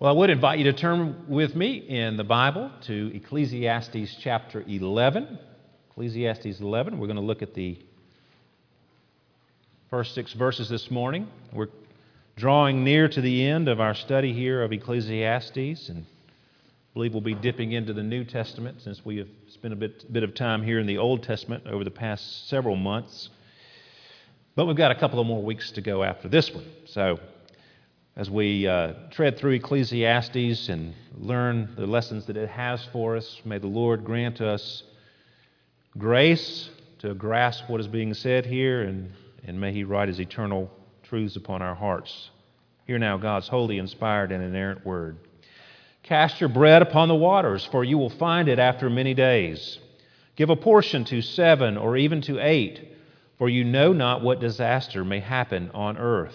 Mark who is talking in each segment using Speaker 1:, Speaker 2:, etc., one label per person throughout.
Speaker 1: Well, I would invite you to turn with me in the Bible to Ecclesiastes chapter 11. Ecclesiastes 11. We're going to look at the first six verses this morning. We're drawing near to the end of our study here of Ecclesiastes, and I believe we'll be dipping into the New Testament since we have spent a bit, bit of time here in the Old Testament over the past several months. But we've got a couple of more weeks to go after this one. So, as we uh, tread through Ecclesiastes and learn the lessons that it has for us, may the Lord grant us grace to grasp what is being said here, and, and may He write His eternal truths upon our hearts. Hear now God's holy, inspired, and inerrant word. Cast your bread upon the waters, for you will find it after many days. Give a portion to seven or even to eight for you know not what disaster may happen on earth.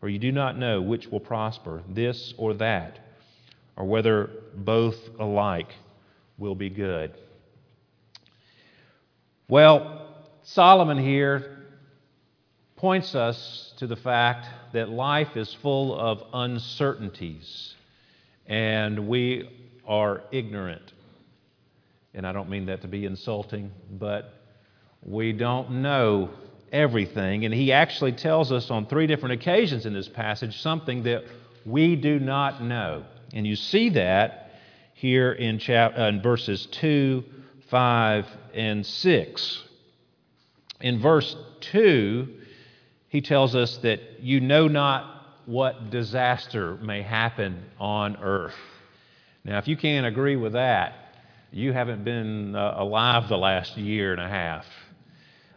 Speaker 1: for you do not know which will prosper, this or that, or whether both alike will be good. Well, Solomon here points us to the fact that life is full of uncertainties, and we are ignorant. And I don't mean that to be insulting, but we don't know everything. And he actually tells us on three different occasions in this passage something that we do not know. And you see that here in, chap- uh, in verses 2, 5, and 6. In verse 2, he tells us that you know not what disaster may happen on earth. Now, if you can't agree with that, you haven't been uh, alive the last year and a half.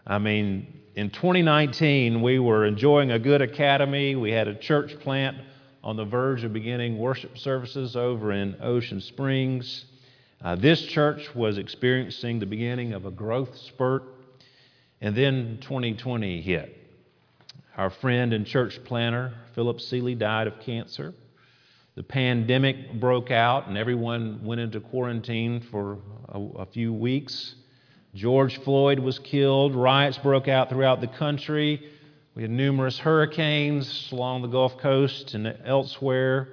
Speaker 1: I mean, in 2019, we were enjoying a good academy. We had a church plant on the verge of beginning worship services over in Ocean Springs. Uh, this church was experiencing the beginning of a growth spurt. And then 2020 hit. Our friend and church planter, Philip Seeley, died of cancer. The pandemic broke out, and everyone went into quarantine for a, a few weeks. George Floyd was killed. Riots broke out throughout the country. We had numerous hurricanes along the Gulf Coast and elsewhere.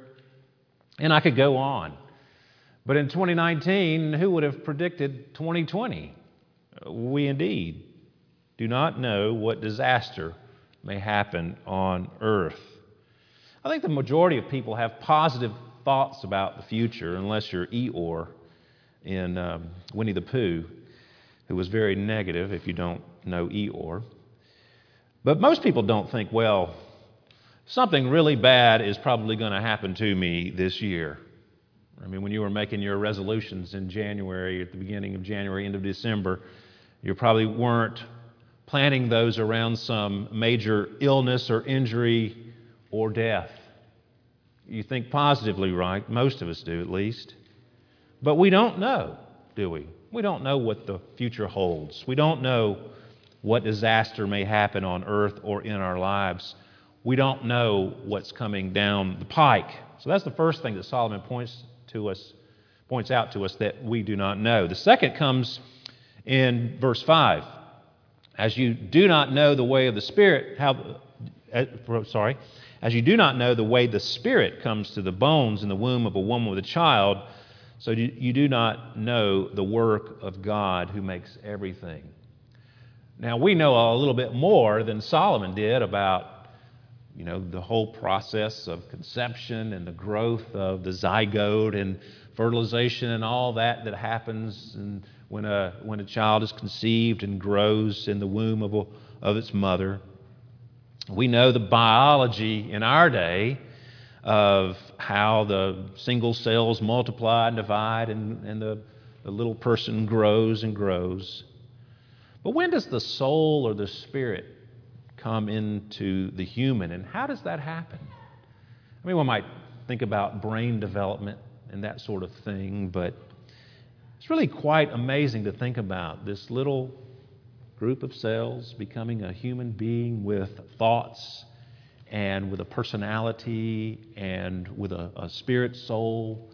Speaker 1: And I could go on. But in 2019, who would have predicted 2020? We indeed do not know what disaster may happen on earth. I think the majority of people have positive thoughts about the future, unless you're Eeyore in um, Winnie the Pooh who was very negative, if you don't know Eeyore. But most people don't think, well, something really bad is probably going to happen to me this year. I mean, when you were making your resolutions in January, at the beginning of January, end of December, you probably weren't planning those around some major illness or injury or death. You think positively, right? Most of us do, at least. But we don't know, do we? We don't know what the future holds. We don't know what disaster may happen on earth or in our lives. We don't know what's coming down the pike. So that's the first thing that Solomon points to us, points out to us that we do not know. The second comes in verse 5. As you do not know the way of the Spirit, how, uh, sorry, as you do not know the way the Spirit comes to the bones in the womb of a woman with a child, so you do not know the work of God who makes everything. Now, we know a little bit more than Solomon did about you know, the whole process of conception and the growth of the zygote and fertilization and all that that happens and when a, when a child is conceived and grows in the womb of, a, of its mother. We know the biology in our day of how the single cells multiply and divide and, and the, the little person grows and grows. But when does the soul or the spirit come into the human, and how does that happen? I mean, one might think about brain development and that sort of thing, but it's really quite amazing to think about this little group of cells becoming a human being with thoughts and with a personality and with a, a spirit soul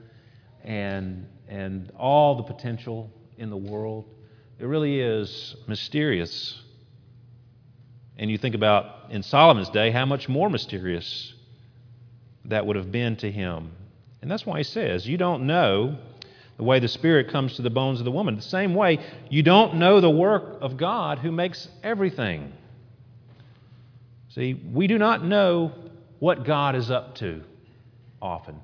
Speaker 1: and, and all the potential in the world. It really is mysterious. And you think about in Solomon's day how much more mysterious that would have been to him. And that's why he says, You don't know the way the Spirit comes to the bones of the woman. The same way, you don't know the work of God who makes everything. See, we do not know what God is up to often.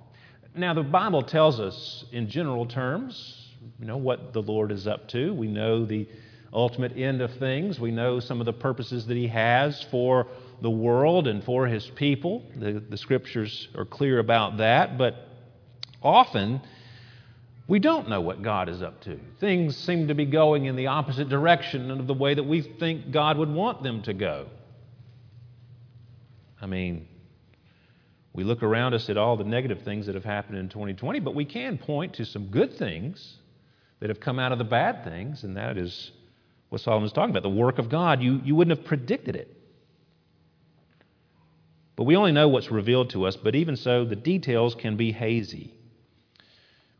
Speaker 1: Now, the Bible tells us in general terms, you know, what the Lord is up to. We know the ultimate end of things. We know some of the purposes that He has for the world and for His people. The, the scriptures are clear about that. But often, we don't know what God is up to. Things seem to be going in the opposite direction of the way that we think God would want them to go. I mean, we look around us at all the negative things that have happened in 2020, but we can point to some good things that have come out of the bad things, and that is what Solomon's talking about the work of God. You, you wouldn't have predicted it. But we only know what's revealed to us, but even so, the details can be hazy.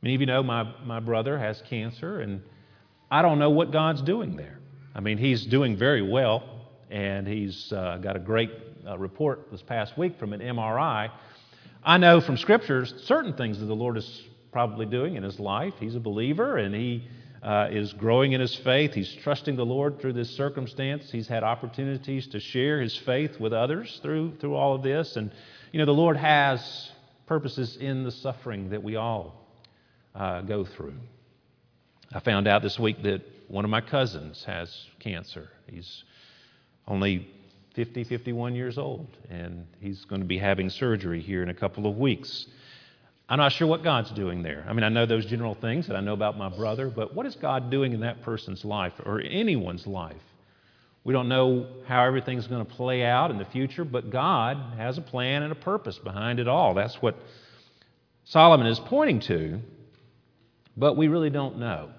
Speaker 1: Many of you know my, my brother has cancer, and I don't know what God's doing there. I mean, he's doing very well, and he's uh, got a great uh, report this past week from an MRI. I know from scriptures certain things that the Lord is probably doing in his life. He's a believer and he uh, is growing in his faith. He's trusting the Lord through this circumstance. He's had opportunities to share his faith with others through, through all of this. And, you know, the Lord has purposes in the suffering that we all uh, go through. I found out this week that one of my cousins has cancer. He's only 50, 51 years old, and he's going to be having surgery here in a couple of weeks. I'm not sure what God's doing there. I mean, I know those general things that I know about my brother, but what is God doing in that person's life or anyone's life? We don't know how everything's going to play out in the future, but God has a plan and a purpose behind it all. That's what Solomon is pointing to, but we really don't know.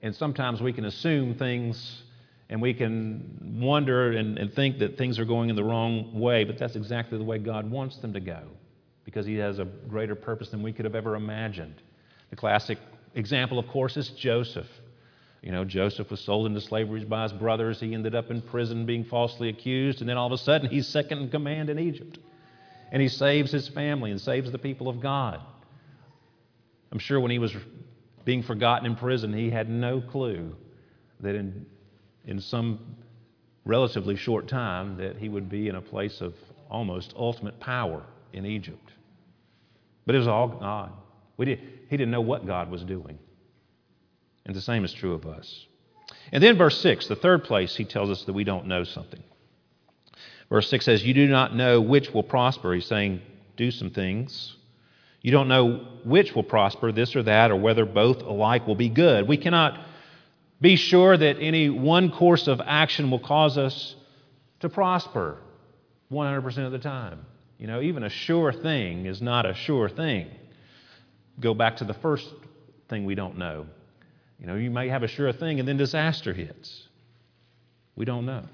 Speaker 1: And sometimes we can assume things and we can wonder and, and think that things are going in the wrong way, but that's exactly the way God wants them to go because He has a greater purpose than we could have ever imagined. The classic example, of course, is Joseph. You know, Joseph was sold into slavery by his brothers. He ended up in prison being falsely accused, and then all of a sudden he's second in command in Egypt. And he saves his family and saves the people of God. I'm sure when he was being forgotten in prison, he had no clue that in in some relatively short time that he would be in a place of almost ultimate power in Egypt. But it was all God. We did, he didn't know what God was doing. And the same is true of us. And then, verse 6, the third place, he tells us that we don't know something. Verse 6 says, You do not know which will prosper. He's saying, Do some things. You don't know which will prosper, this or that, or whether both alike will be good. We cannot be sure that any one course of action will cause us to prosper 100% of the time. You know, even a sure thing is not a sure thing. Go back to the first thing we don't know. You know, you may have a sure thing and then disaster hits. We don't know.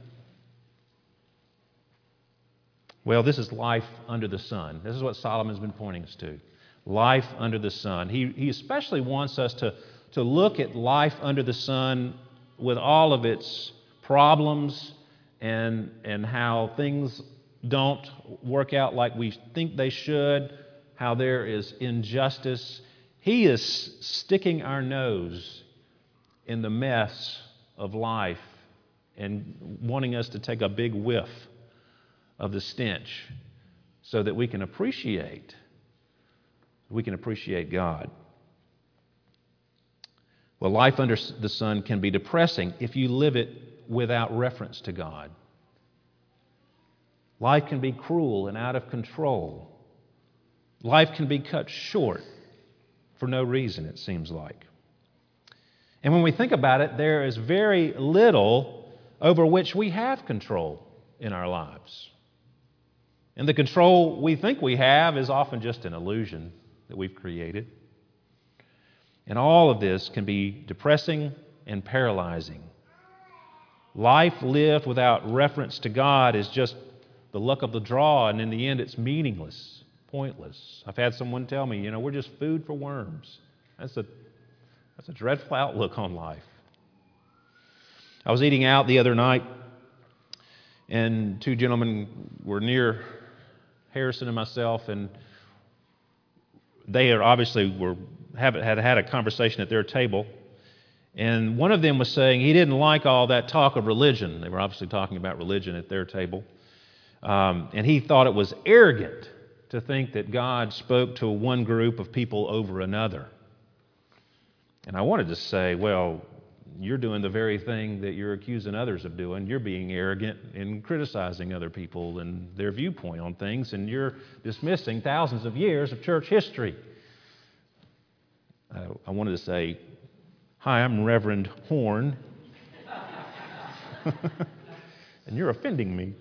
Speaker 1: Well, this is life under the sun. This is what Solomon's been pointing us to. Life under the sun. He, he especially wants us to to look at life under the sun with all of its problems and, and how things don't work out like we think they should, how there is injustice. He is sticking our nose in the mess of life and wanting us to take a big whiff of the stench so that we can appreciate we can appreciate God. Well, life under the sun can be depressing if you live it without reference to God. Life can be cruel and out of control. Life can be cut short for no reason, it seems like. And when we think about it, there is very little over which we have control in our lives. And the control we think we have is often just an illusion that we've created. And all of this can be depressing and paralyzing. Life lived without reference to God is just the luck of the draw, and in the end, it's meaningless, pointless. I've had someone tell me, you know, we're just food for worms. That's a, that's a dreadful outlook on life. I was eating out the other night, and two gentlemen were near Harrison and myself, and they obviously were have, had had a conversation at their table. And one of them was saying he didn't like all that talk of religion. They were obviously talking about religion at their table. Um, and he thought it was arrogant to think that God spoke to one group of people over another. And I wanted to say, well, you're doing the very thing that you're accusing others of doing. You're being arrogant and criticizing other people and their viewpoint on things, and you're dismissing thousands of years of church history. I, I wanted to say, Hi, I'm Reverend Horn, and you're offending me.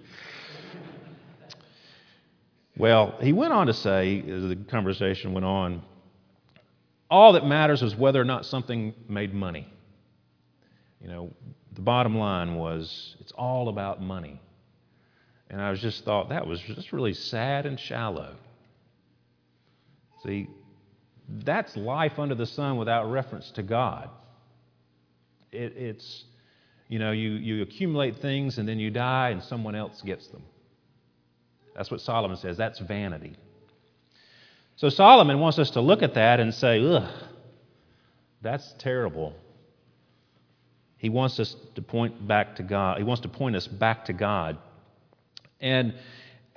Speaker 1: Well, he went on to say, as the conversation went on, all that matters is whether or not something made money. You know, the bottom line was it's all about money. And I was just thought that was just really sad and shallow. See, that's life under the sun without reference to God. It, it's, you know, you, you accumulate things and then you die and someone else gets them. That's what Solomon says. That's vanity. So Solomon wants us to look at that and say, ugh, that's terrible. He wants us to point back to God. He wants to point us back to God. And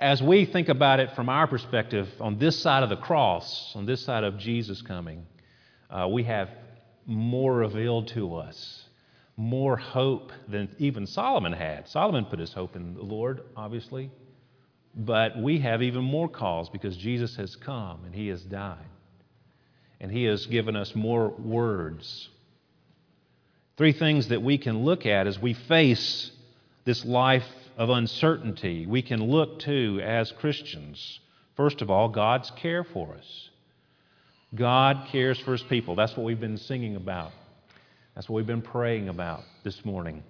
Speaker 1: as we think about it from our perspective, on this side of the cross, on this side of Jesus coming, uh, we have more revealed to us, more hope than even Solomon had. Solomon put his hope in the Lord, obviously, but we have even more cause because Jesus has come and he has died. And he has given us more words Three things that we can look at as we face this life of uncertainty. We can look to as Christians. First of all, God's care for us. God cares for his people. That's what we've been singing about. That's what we've been praying about this morning.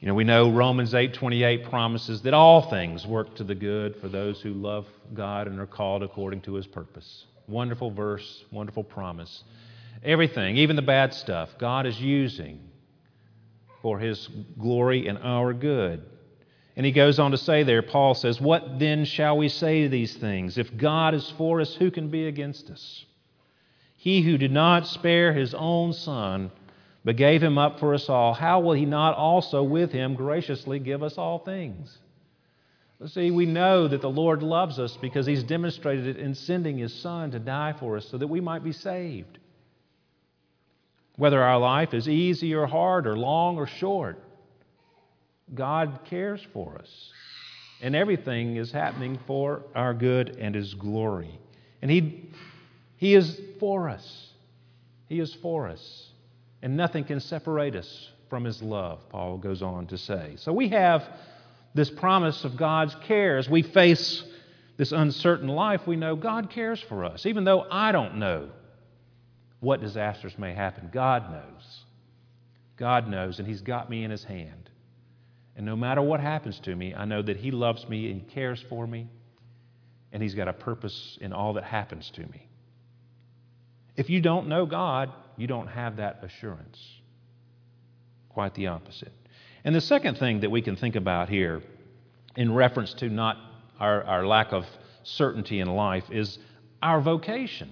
Speaker 1: You know, we know Romans 8:28 promises that all things work to the good for those who love God and are called according to his purpose. Wonderful verse, wonderful promise. Everything, even the bad stuff, God is using for His glory and our good. And he goes on to say there, Paul says, What then shall we say to these things? If God is for us, who can be against us? He who did not spare his own son, but gave him up for us all, how will he not also with him graciously give us all things? See, we know that the Lord loves us because he's demonstrated it in sending his son to die for us so that we might be saved. Whether our life is easy or hard, or long or short, God cares for us. And everything is happening for our good and His glory. And He, he is for us. He is for us. And nothing can separate us from His love, Paul goes on to say. So we have this promise of God's care. As we face this uncertain life, we know God cares for us, even though I don't know what disasters may happen. God knows. God knows, and He's got me in His hand. And no matter what happens to me, I know that He loves me and cares for me, and He's got a purpose in all that happens to me. If you don't know God, you don't have that assurance. Quite the opposite. And the second thing that we can think about here, in reference to not our, our lack of certainty in life, is our vocation.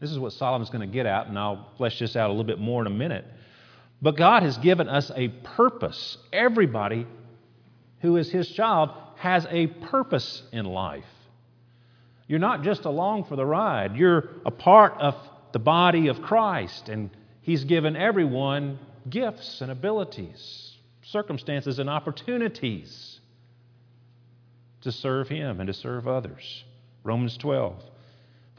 Speaker 1: This is what Solomon's going to get at, and I'll flesh this out a little bit more in a minute. But God has given us a purpose. Everybody who is His child has a purpose in life. You're not just along for the ride, you're a part of the body of Christ, and He's given everyone gifts and abilities, circumstances and opportunities to serve Him and to serve others. Romans 12.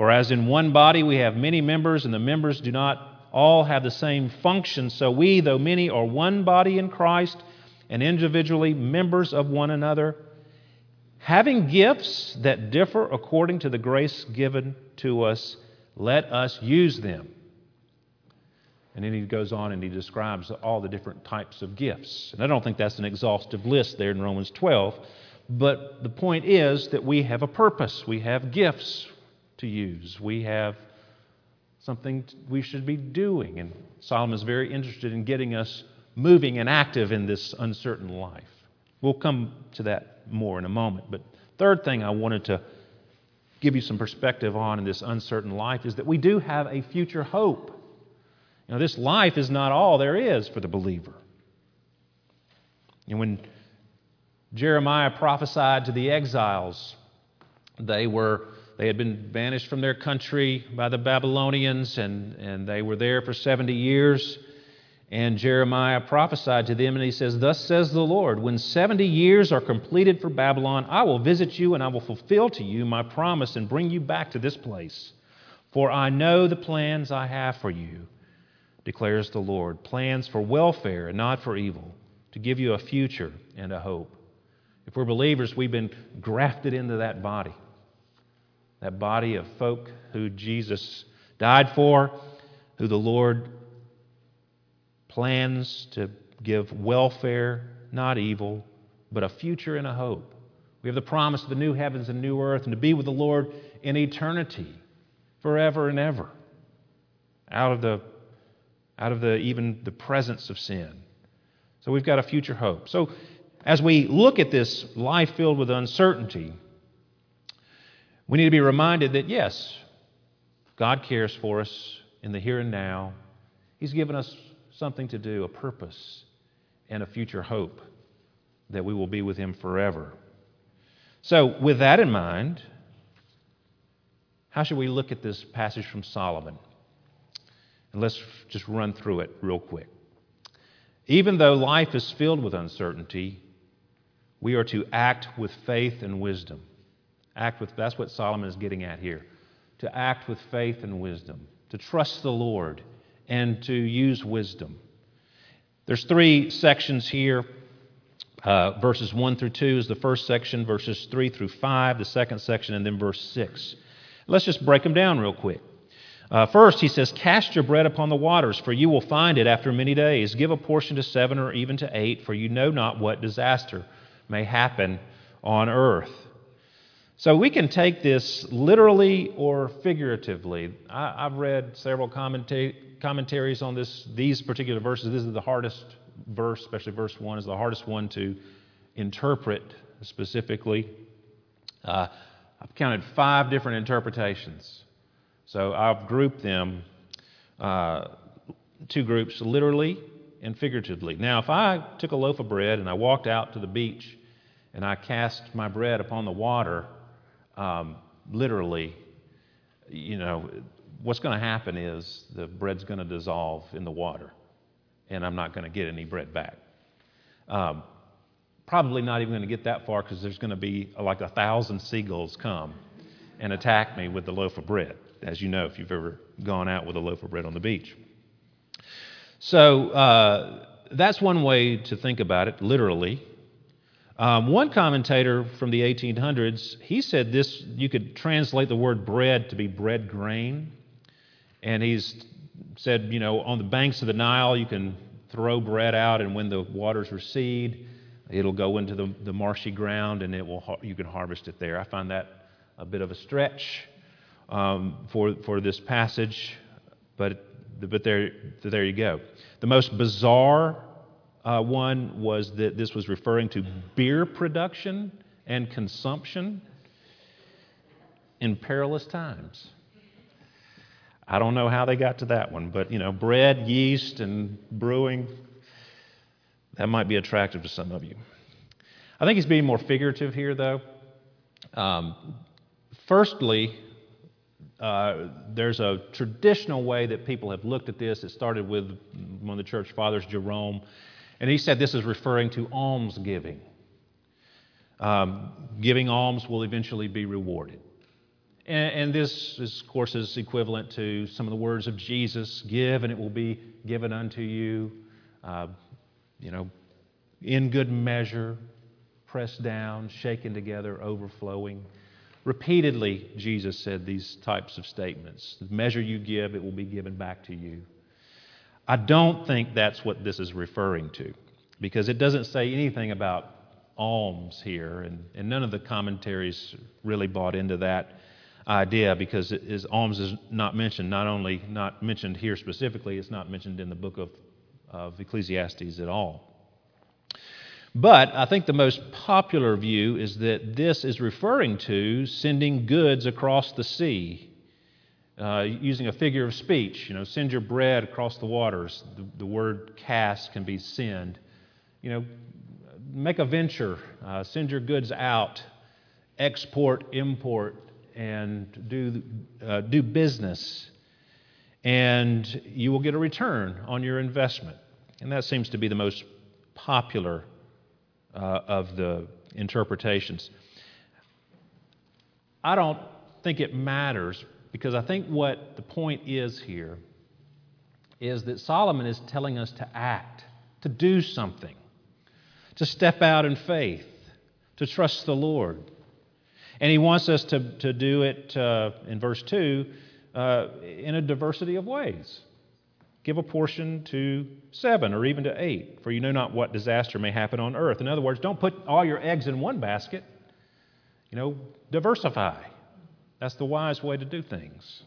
Speaker 1: For as in one body we have many members, and the members do not all have the same function, so we, though many, are one body in Christ and individually members of one another. Having gifts that differ according to the grace given to us, let us use them. And then he goes on and he describes all the different types of gifts. And I don't think that's an exhaustive list there in Romans 12. But the point is that we have a purpose. We have gifts to use. We have something we should be doing. And Solomon is very interested in getting us moving and active in this uncertain life. We'll come to that more in a moment. But third thing I wanted to give you some perspective on in this uncertain life is that we do have a future hope. You know, this life is not all there is for the believer. And when Jeremiah prophesied to the exiles, they were they had been banished from their country by the Babylonians, and, and they were there for 70 years. And Jeremiah prophesied to them, and he says, Thus says the Lord, when 70 years are completed for Babylon, I will visit you, and I will fulfill to you my promise and bring you back to this place. For I know the plans I have for you, declares the Lord plans for welfare and not for evil, to give you a future and a hope. If we're believers, we've been grafted into that body, that body of folk who Jesus died for, who the Lord plans to give welfare, not evil, but a future and a hope. We have the promise of the new heavens and new earth and to be with the Lord in eternity, forever and ever, out of the, out of the even the presence of sin. So we've got a future hope. So as we look at this life filled with uncertainty, we need to be reminded that yes, God cares for us in the here and now. He's given us something to do, a purpose, and a future hope that we will be with Him forever. So, with that in mind, how should we look at this passage from Solomon? And let's just run through it real quick. Even though life is filled with uncertainty, we are to act with faith and wisdom. Act with that's what Solomon is getting at here. To act with faith and wisdom, to trust the Lord and to use wisdom. There's three sections here. Uh, verses 1 through 2 is the first section, verses 3 through 5, the second section, and then verse 6. Let's just break them down real quick. Uh, first, he says, Cast your bread upon the waters, for you will find it after many days. Give a portion to seven or even to eight, for you know not what disaster may happen on earth. So we can take this literally or figuratively. I, have read several commenta- commentaries on this, these particular verses. This is the hardest verse, especially verse 1, is the hardest one to interpret specifically. Uh, I've counted five different interpretations. So I've grouped them, uh, two groups, literally and figuratively. Now, if I took a loaf of bread and I walked out to the beach and I cast my bread upon the water, um, literally, you know, what's going to happen is the bread's going to dissolve in the water, and I'm not going to get any bread back. Um, probably not even going to get that far because there's going to be like a thousand seagulls come and attack me with the loaf of bread, as you know if you've ever gone out with a loaf of bread on the beach. So uh, that's one way to think about it, literally. Um, one commentator from the 1800s, he said this, you could translate the word bread to be bread grain. And he's said, you know, on the banks of the Nile, you can throw bread out, and when the waters recede, it'll go into the, the marshy ground, and it will, you can harvest it there. I find that a bit of a stretch um, for, for this passage, but, but there, there you go. The most bizarre uh, one was that this was referring to beer production and consumption in perilous times. I don't know how they got to that one, but you know, bread, yeast, and brewing, that might be attractive to some of you. I think he's being more figurative here, though. Um, firstly, uh, there's a traditional way that people have looked at this. It started with one of the church fathers, Jerome, and he said this is referring to almsgiving. Um, giving alms will eventually be rewarded. And, and this, is, of course, is equivalent to some of the words of Jesus give, and it will be given unto you. Uh, you know, in good measure, pressed down, shaken together, overflowing. Repeatedly, Jesus said these types of statements. The measure you give, it will be given back to you. I don't think that's what this is referring to because it doesn't say anything about alms here, and, and none of the commentaries really bought into that idea because it is, alms is not mentioned, not only not mentioned here specifically, it's not mentioned in the book of, of Ecclesiastes at all. But I think the most popular view is that this is referring to sending goods across the sea, uh, using a figure of speech. You know, send your bread across the waters. The, the word cast can be send. You know, make a venture, uh, send your goods out, export, import, and do, uh, do business. And you will get a return on your investment. And that seems to be the most popular uh, of the interpretations. I don't think it matters because I think what the point is here is that Solomon is telling us to act, to do something, to step out in faith, to trust the Lord. And he wants us to, to do it uh, in verse 2 uh, in a diversity of ways. Give a portion to seven or even to eight, for you know not what disaster may happen on earth. In other words, don't put all your eggs in one basket. You know, diversify. That's the wise way to do things.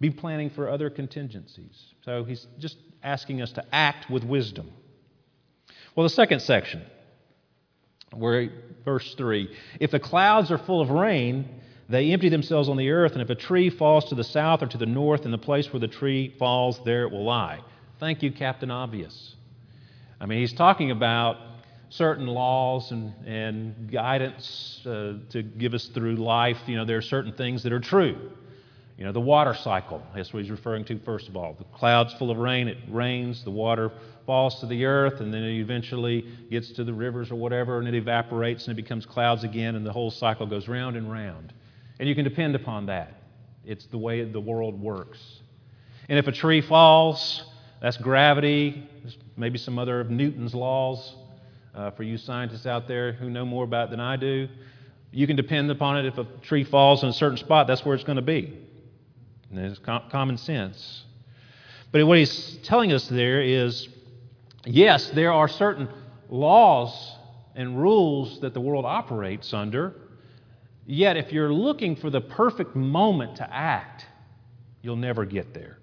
Speaker 1: Be planning for other contingencies. So he's just asking us to act with wisdom. Well, the second section, where verse 3 if the clouds are full of rain, they empty themselves on the earth, and if a tree falls to the south or to the north, in the place where the tree falls, there it will lie. Thank you, Captain Obvious. I mean, he's talking about certain laws and, and guidance uh, to give us through life. You know, there are certain things that are true. You know, the water cycle, that's what he's referring to first of all. The cloud's full of rain, it rains, the water falls to the earth, and then it eventually gets to the rivers or whatever, and it evaporates and it becomes clouds again, and the whole cycle goes round and round. And you can depend upon that. It's the way the world works. And if a tree falls, that's gravity, maybe some other of Newton's laws. Uh, for you scientists out there who know more about it than I do, you can depend upon it. If a tree falls in a certain spot, that's where it's going to be. And it's com- common sense. But what he's telling us there is yes, there are certain laws and rules that the world operates under. Yet, if you're looking for the perfect moment to act, you'll never get there.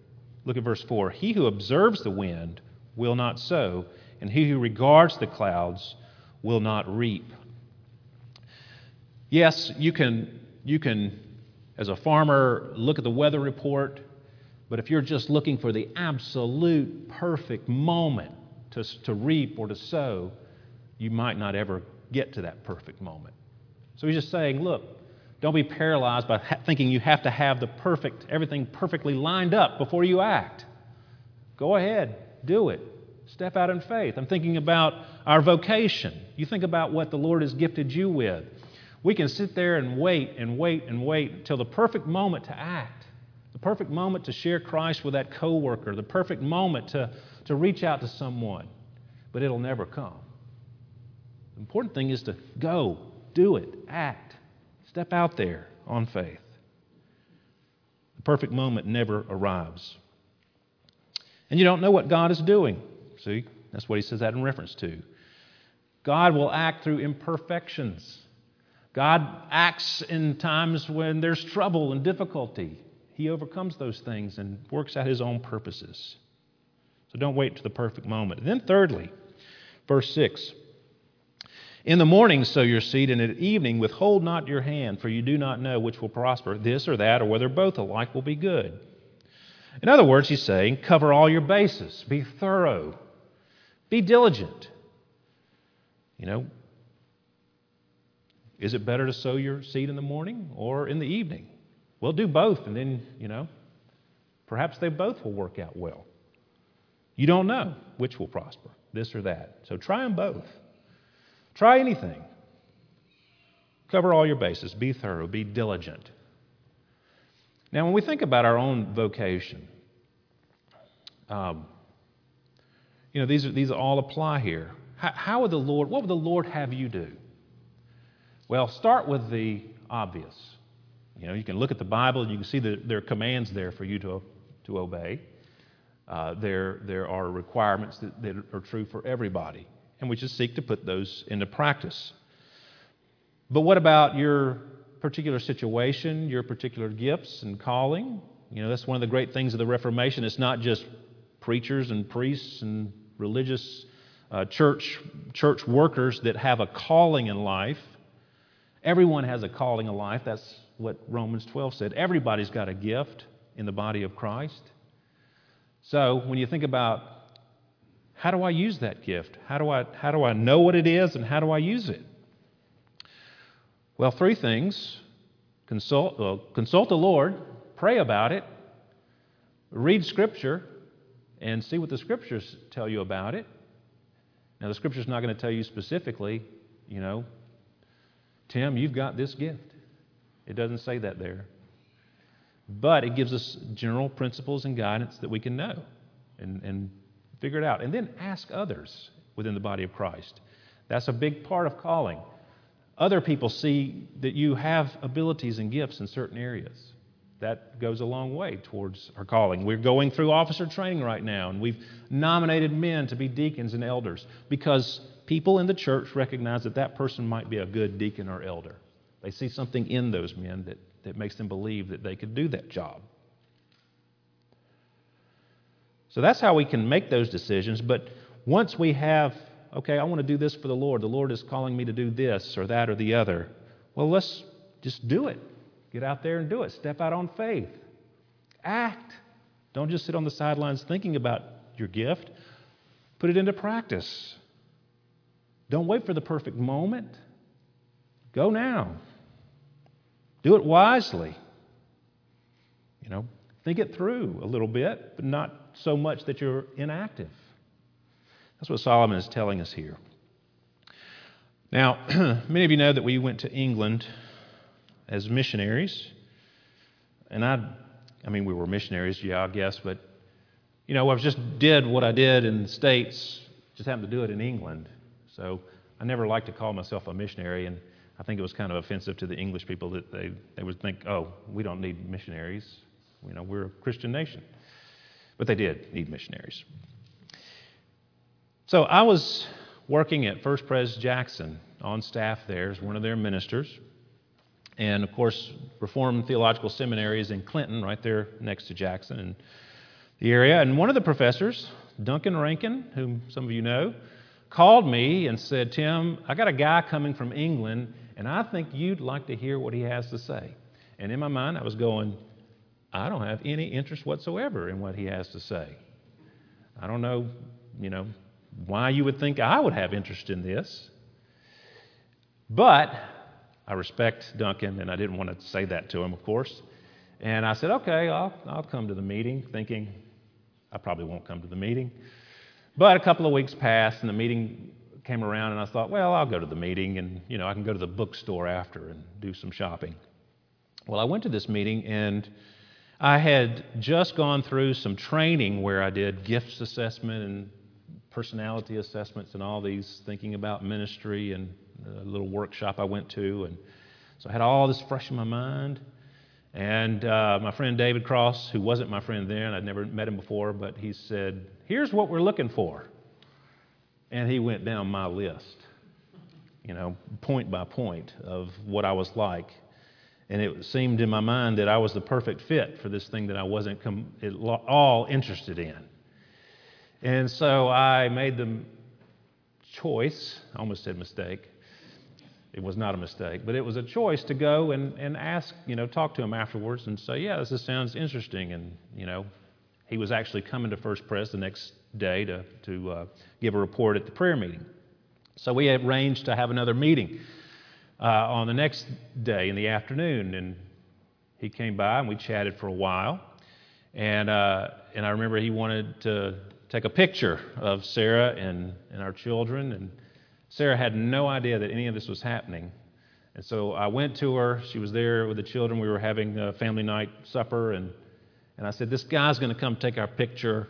Speaker 1: Look at verse 4. He who observes the wind will not sow, and he who regards the clouds will not reap. Yes, you can, you can, as a farmer, look at the weather report, but if you're just looking for the absolute perfect moment to, to reap or to sow, you might not ever get to that perfect moment. So he's just saying, look, don't be paralyzed by thinking you have to have the perfect, everything perfectly lined up before you act. Go ahead, do it. Step out in faith. I'm thinking about our vocation. You think about what the Lord has gifted you with. We can sit there and wait and wait and wait until the perfect moment to act, the perfect moment to share Christ with that coworker, the perfect moment to, to reach out to someone, but it'll never come. The important thing is to go, do it, act. Step out there on faith. The perfect moment never arrives. And you don't know what God is doing. See, that's what he says that in reference to. God will act through imperfections. God acts in times when there's trouble and difficulty. He overcomes those things and works out his own purposes. So don't wait to the perfect moment. Then, thirdly, verse 6 in the morning sow your seed, and at evening withhold not your hand, for you do not know which will prosper, this or that, or whether both alike will be good. In other words, he's saying, cover all your bases, be thorough, be diligent. You know, is it better to sow your seed in the morning or in the evening? Well, do both, and then, you know, perhaps they both will work out well. You don't know which will prosper, this or that. So try them both. Try anything. Cover all your bases. Be thorough. Be diligent. Now, when we think about our own vocation, um, you know, these, are, these all apply here. How, how would the Lord, what would the Lord have you do? Well, start with the obvious. You know, you can look at the Bible and you can see that there are commands there for you to, to obey. Uh, there, there are requirements that, that are true for everybody, and we just seek to put those into practice. But what about your particular situation, your particular gifts and calling? You know, that's one of the great things of the Reformation. It's not just preachers and priests and religious uh, church, church workers that have a calling in life. Everyone has a calling in life. That's what Romans 12 said. Everybody's got a gift in the body of Christ. So when you think about how do I use that gift? How do I, how do I know what it is and how do I use it? Well, three things consult, well, consult the Lord, pray about it, read Scripture, and see what the Scriptures tell you about it. Now, the Scripture's not going to tell you specifically, you know, Tim, you've got this gift. It doesn't say that there. But it gives us general principles and guidance that we can know and, and figure it out. And then ask others within the body of Christ. That's a big part of calling. Other people see that you have abilities and gifts in certain areas. That goes a long way towards our calling. We're going through officer training right now, and we've nominated men to be deacons and elders because people in the church recognize that that person might be a good deacon or elder. They see something in those men that, that makes them believe that they could do that job. So that's how we can make those decisions. But once we have, okay, I want to do this for the Lord, the Lord is calling me to do this or that or the other, well, let's just do it. Get out there and do it. Step out on faith. Act. Don't just sit on the sidelines thinking about your gift. Put it into practice. Don't wait for the perfect moment. Go now. Do it wisely. You know, think it through a little bit, but not so much that you're inactive. That's what Solomon is telling us here. Now, many of you know that we went to England as missionaries. And I, I mean, we were missionaries, yeah, I guess, but, you know, I just did what I did in the States, just happened to do it in England. So I never liked to call myself a missionary, and I think it was kind of offensive to the English people that they, they would think, oh, we don't need missionaries. You know, we're a Christian nation. But they did need missionaries. So I was working at First Pres Jackson on staff there as one of their ministers. And of course, Reformed Theological Seminary is in Clinton, right there next to Jackson in the area. And one of the professors, Duncan Rankin, whom some of you know, called me and said, Tim, I got a guy coming from England, and I think you'd like to hear what he has to say. And in my mind, I was going, I don't have any interest whatsoever in what he has to say. I don't know, you know, why you would think I would have interest in this. But I respect Duncan, and I didn't want to say that to him, of course. And I said, okay, I'll, I'll come to the meeting, thinking I probably won't come to the meeting. But a couple of weeks passed, and the meeting came around, and I thought, well, I'll go to the meeting, and you know, I can go to the bookstore after and do some shopping. Well, I went to this meeting, and I had just gone through some training where I did gifts assessment and personality assessments and all these, thinking about ministry and a little workshop I went to. And so I had all this fresh in my mind. And uh, my friend David Cross, who wasn't my friend then, I'd never met him before, but he said, Here's what we're looking for. And he went down my list, you know, point by point of what I was like. And it seemed in my mind that I was the perfect fit for this thing that I wasn't com- all interested in. And so I made the choice, I almost said mistake, it was not a mistake, but it was a choice to go and, and ask, you know, talk to him afterwards and say, yeah, this sounds interesting. And, you know, he was actually coming to First Pres the next day to, to uh, give a report at the prayer meeting. So we arranged to have another meeting uh, on the next day in the afternoon. And he came by and we chatted for a while. And, uh, and I remember he wanted to take a picture of Sarah and, and our children. And Sarah had no idea that any of this was happening. And so I went to her. She was there with the children. We were having a family night supper. And, and I said, This guy's going to come take our picture.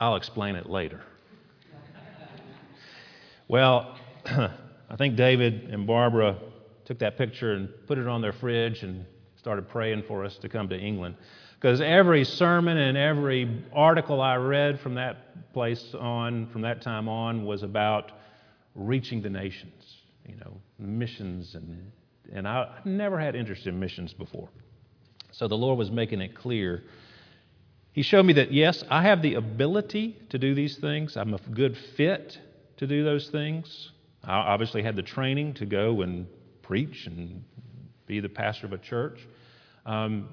Speaker 1: I'll explain it later. Well, I think David and Barbara took that picture and put it on their fridge and started praying for us to come to England. Because every sermon and every article I read from that place on, from that time on, was about reaching the nations, you know, missions. And, and I never had interest in missions before. So the Lord was making it clear. He showed me that, yes, I have the ability to do these things. I'm a good fit to do those things. I obviously had the training to go and preach and be the pastor of a church. Um,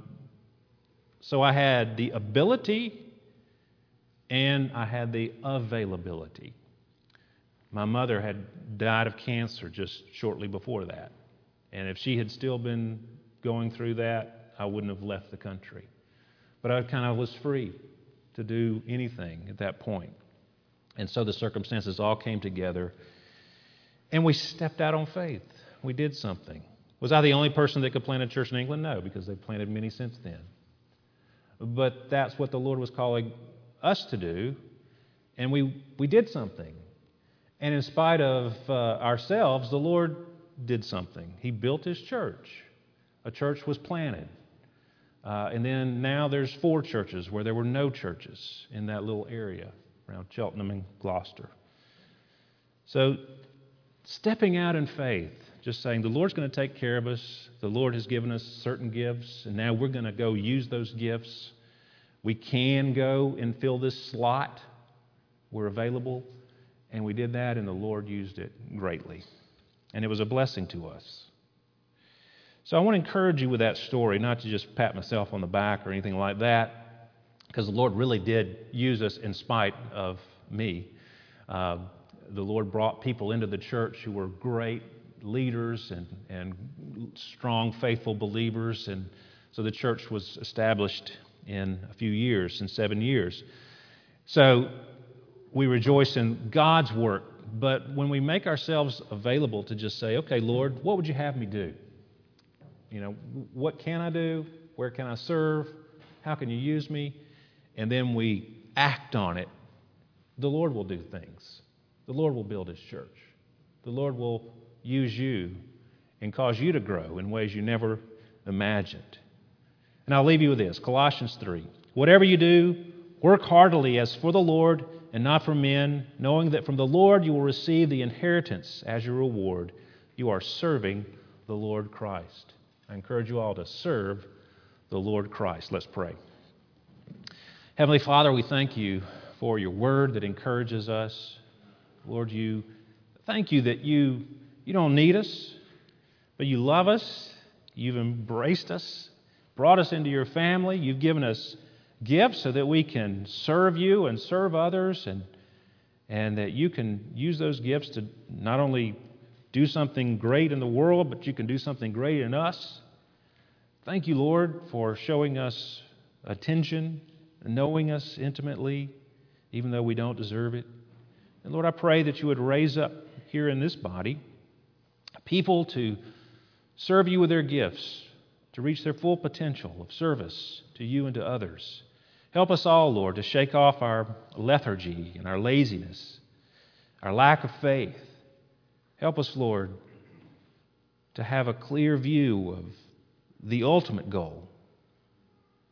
Speaker 1: so I had the ability and I had the availability. My mother had died of cancer just shortly before that. And if she had still been going through that, I wouldn't have left the country. But I kind of was free to do anything at that point. And so the circumstances all came together, and we stepped out on faith. We did something. Was I the only person that could plant a church in England? No, because they've planted many since then. But that's what the Lord was calling us to do, and we, we did something. And in spite of uh, ourselves, the Lord did something. He built His church. A church was planted. Uh, and then now there's four churches where there were no churches in that little area around Cheltenham and Gloucester. So, stepping out in faith, just saying, the Lord's going to take care of us. The Lord has given us certain gifts, and now we're going to go use those gifts. We can go and fill this slot. We're available. And we did that, and the Lord used it greatly. And it was a blessing to us. So I want to encourage you with that story, not to just pat myself on the back or anything like that, because the Lord really did use us in spite of me. Uh, the Lord brought people into the church who were great leaders and, and strong, faithful believers. And so the church was established in a few years, in seven years. So we rejoice in God's work. But when we make ourselves available to just say, okay, Lord, what would you have me do? You know, what can I do? Where can I serve? How can you use me? And then we act on it. The Lord will do things. The Lord will build His church. The Lord will use you and cause you to grow in ways you never imagined. And I'll leave you with this Colossians 3. Whatever you do, work heartily as for the Lord and not for men, knowing that from the Lord you will receive the inheritance as your reward. You are serving the Lord Christ. I encourage you all to serve the Lord Christ. Let's pray. Heavenly Father, we thank you for your word that encourages us. Lord, you thank you that you you don't need us, but you love us. You've embraced us, brought us into your family. You've given us gifts so that we can serve you and serve others and and that you can use those gifts to not only do something great in the world, but you can do something great in us. Thank you, Lord, for showing us attention, knowing us intimately, even though we don't deserve it. And Lord, I pray that you would raise up here in this body people to serve you with their gifts, to reach their full potential of service to you and to others. Help us all, Lord, to shake off our lethargy and our laziness, our lack of faith Help us, Lord, to have a clear view of the ultimate goal.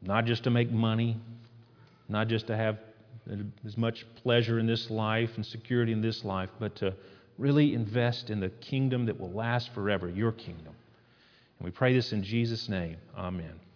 Speaker 1: Not just to make money, not just to have as much pleasure in this life and security in this life, but to really invest in the kingdom that will last forever, your kingdom. And we pray this in Jesus' name. Amen.